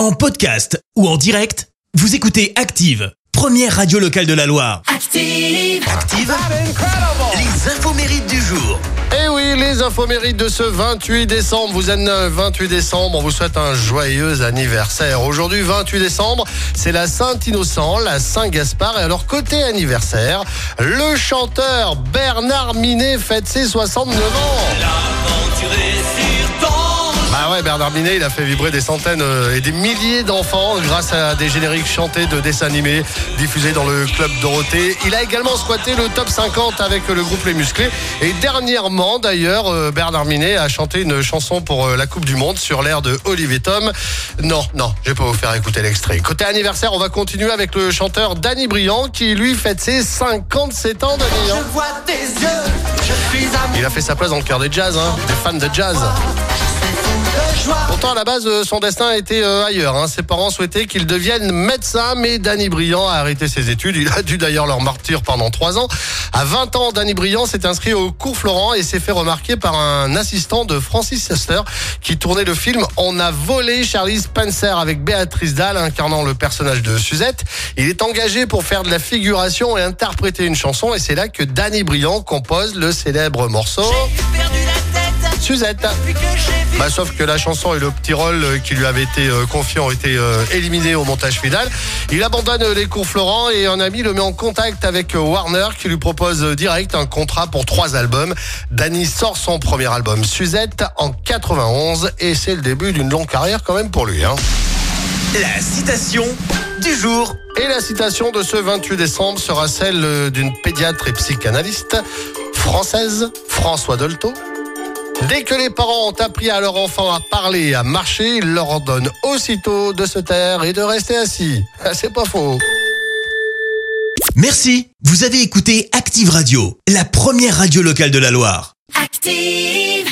En podcast ou en direct, vous écoutez Active, première radio locale de la Loire. Active. Active, les infos mérites du jour. Eh oui, les infos mérites de ce 28 décembre. Vous êtes le 28 décembre, on vous souhaite un joyeux anniversaire. Aujourd'hui, 28 décembre, c'est la Saint-Innocent, la Saint-Gaspard. Et alors, côté anniversaire, le chanteur Bernard Minet fête ses 69 ans. Bah ouais, Bernard Minet, il a fait vibrer des centaines euh, et des milliers d'enfants grâce à des génériques chantés de dessins animés diffusés dans le club Dorothée. Il a également squatté le top 50 avec le groupe Les Musclés. Et dernièrement, d'ailleurs, euh, Bernard Minet a chanté une chanson pour euh, la Coupe du Monde sur l'air de Olivier Tom. Non, non, je vais pas vous faire écouter l'extrait. Côté anniversaire, on va continuer avec le chanteur Danny Briand qui lui fête ses 57 ans, Danny. hein. vois tes yeux, je suis Il a fait sa place dans le cœur des jazz, hein, des fans de jazz. Pourtant, à la base, euh, son destin était euh, ailleurs. hein. Ses parents souhaitaient qu'il devienne médecin, mais Danny Briand a arrêté ses études. Il a dû d'ailleurs leur martyr pendant trois ans. À 20 ans, Danny Briand s'est inscrit au cours Florent et s'est fait remarquer par un assistant de Francis Hester qui tournait le film On a volé Charlie Spencer avec Béatrice Dalle incarnant le personnage de Suzette. Il est engagé pour faire de la figuration et interpréter une chanson et c'est là que Danny Briand compose le célèbre morceau Suzette. Bah, sauf que la chanson et le petit rôle euh, qui lui avait été euh, confié ont été euh, éliminés au montage final. Il abandonne les cours Florent et un ami le met en contact avec Warner qui lui propose direct un contrat pour trois albums. Danny sort son premier album Suzette en 91 et c'est le début d'une longue carrière quand même pour lui. Hein. La citation du jour. Et la citation de ce 28 décembre sera celle d'une pédiatre et psychanalyste française, François Dolto. Dès que les parents ont appris à leur enfant à parler et à marcher, ils leur ordonnent aussitôt de se taire et de rester assis. Ah, C'est pas faux. Merci, vous avez écouté Active Radio, la première radio locale de la Loire. Active.